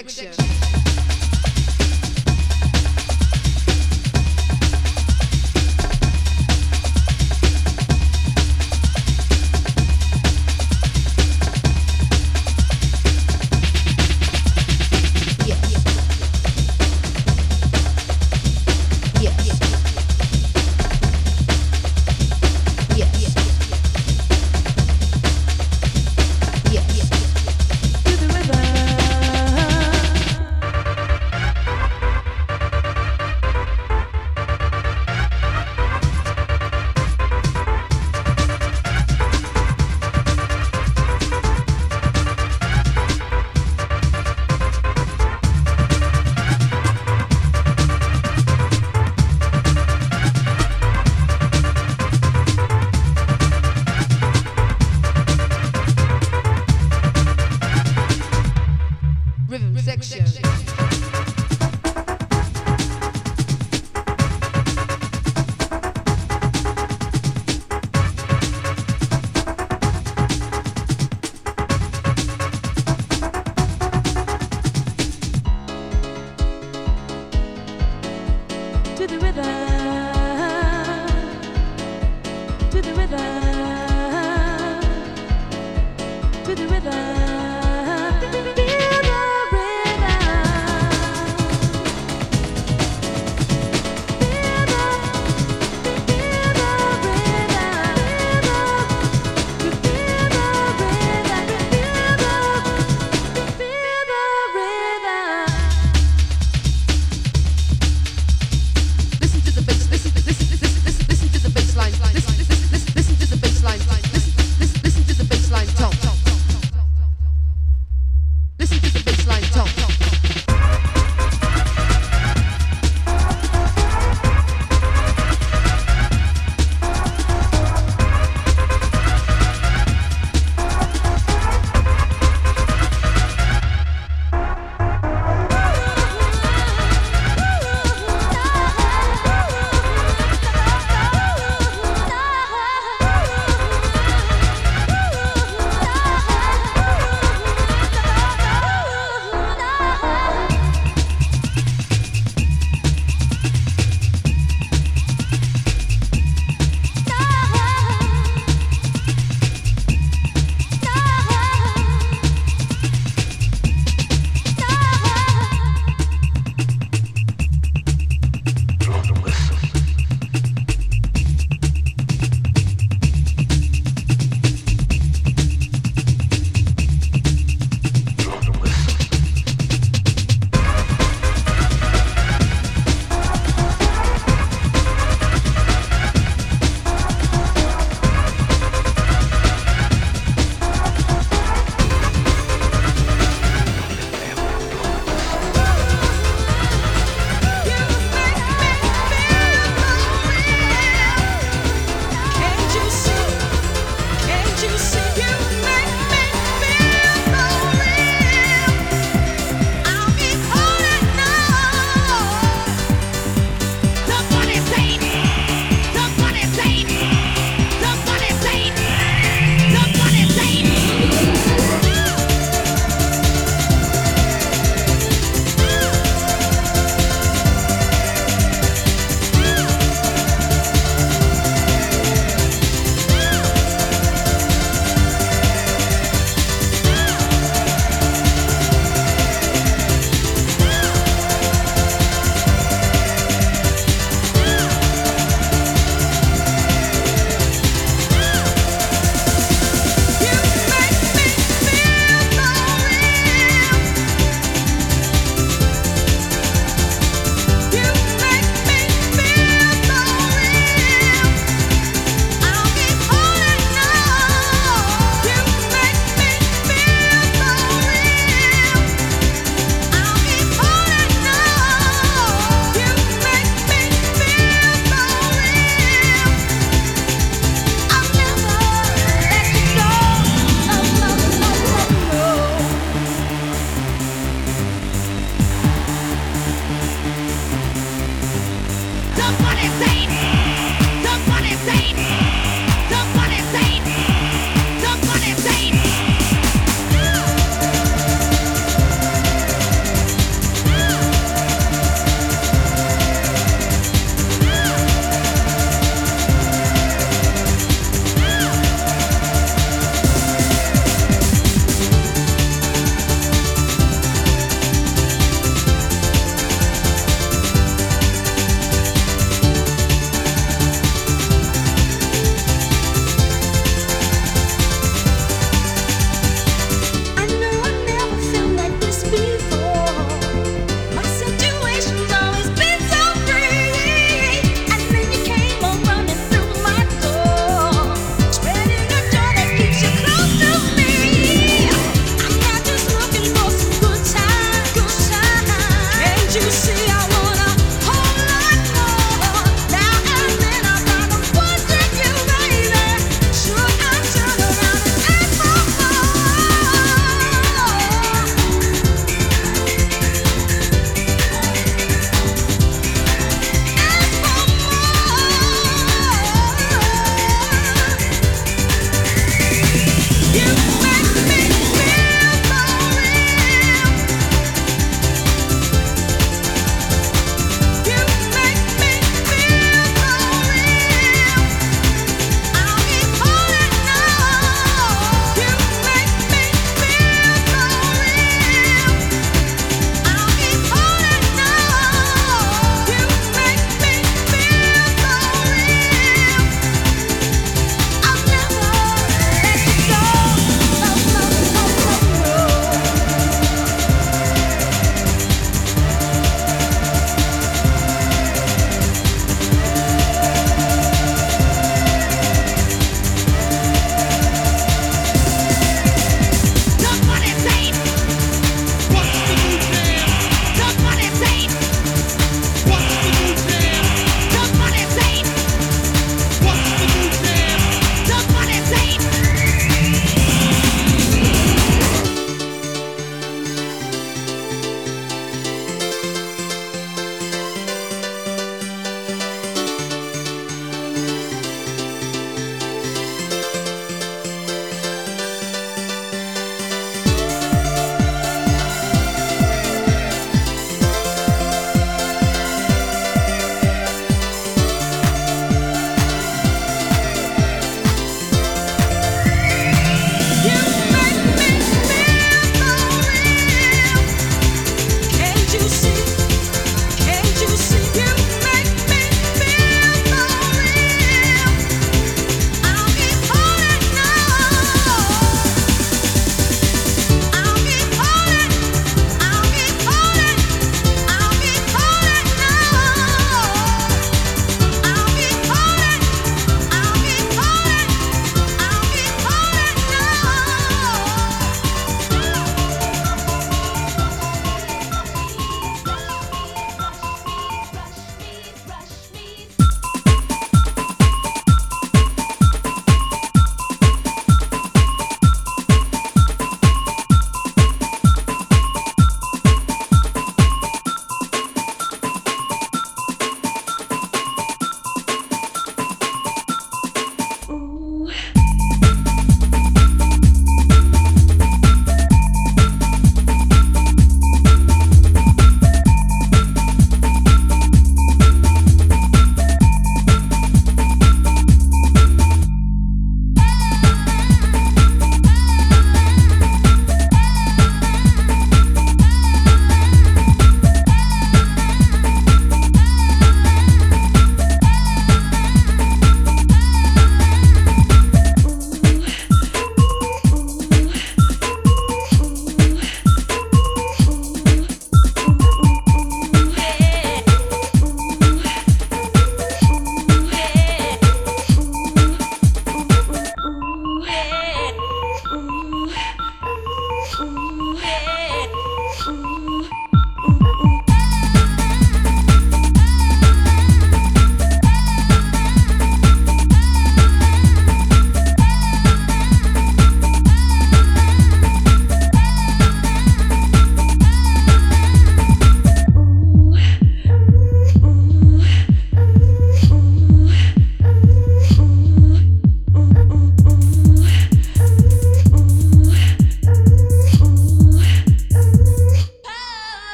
Action.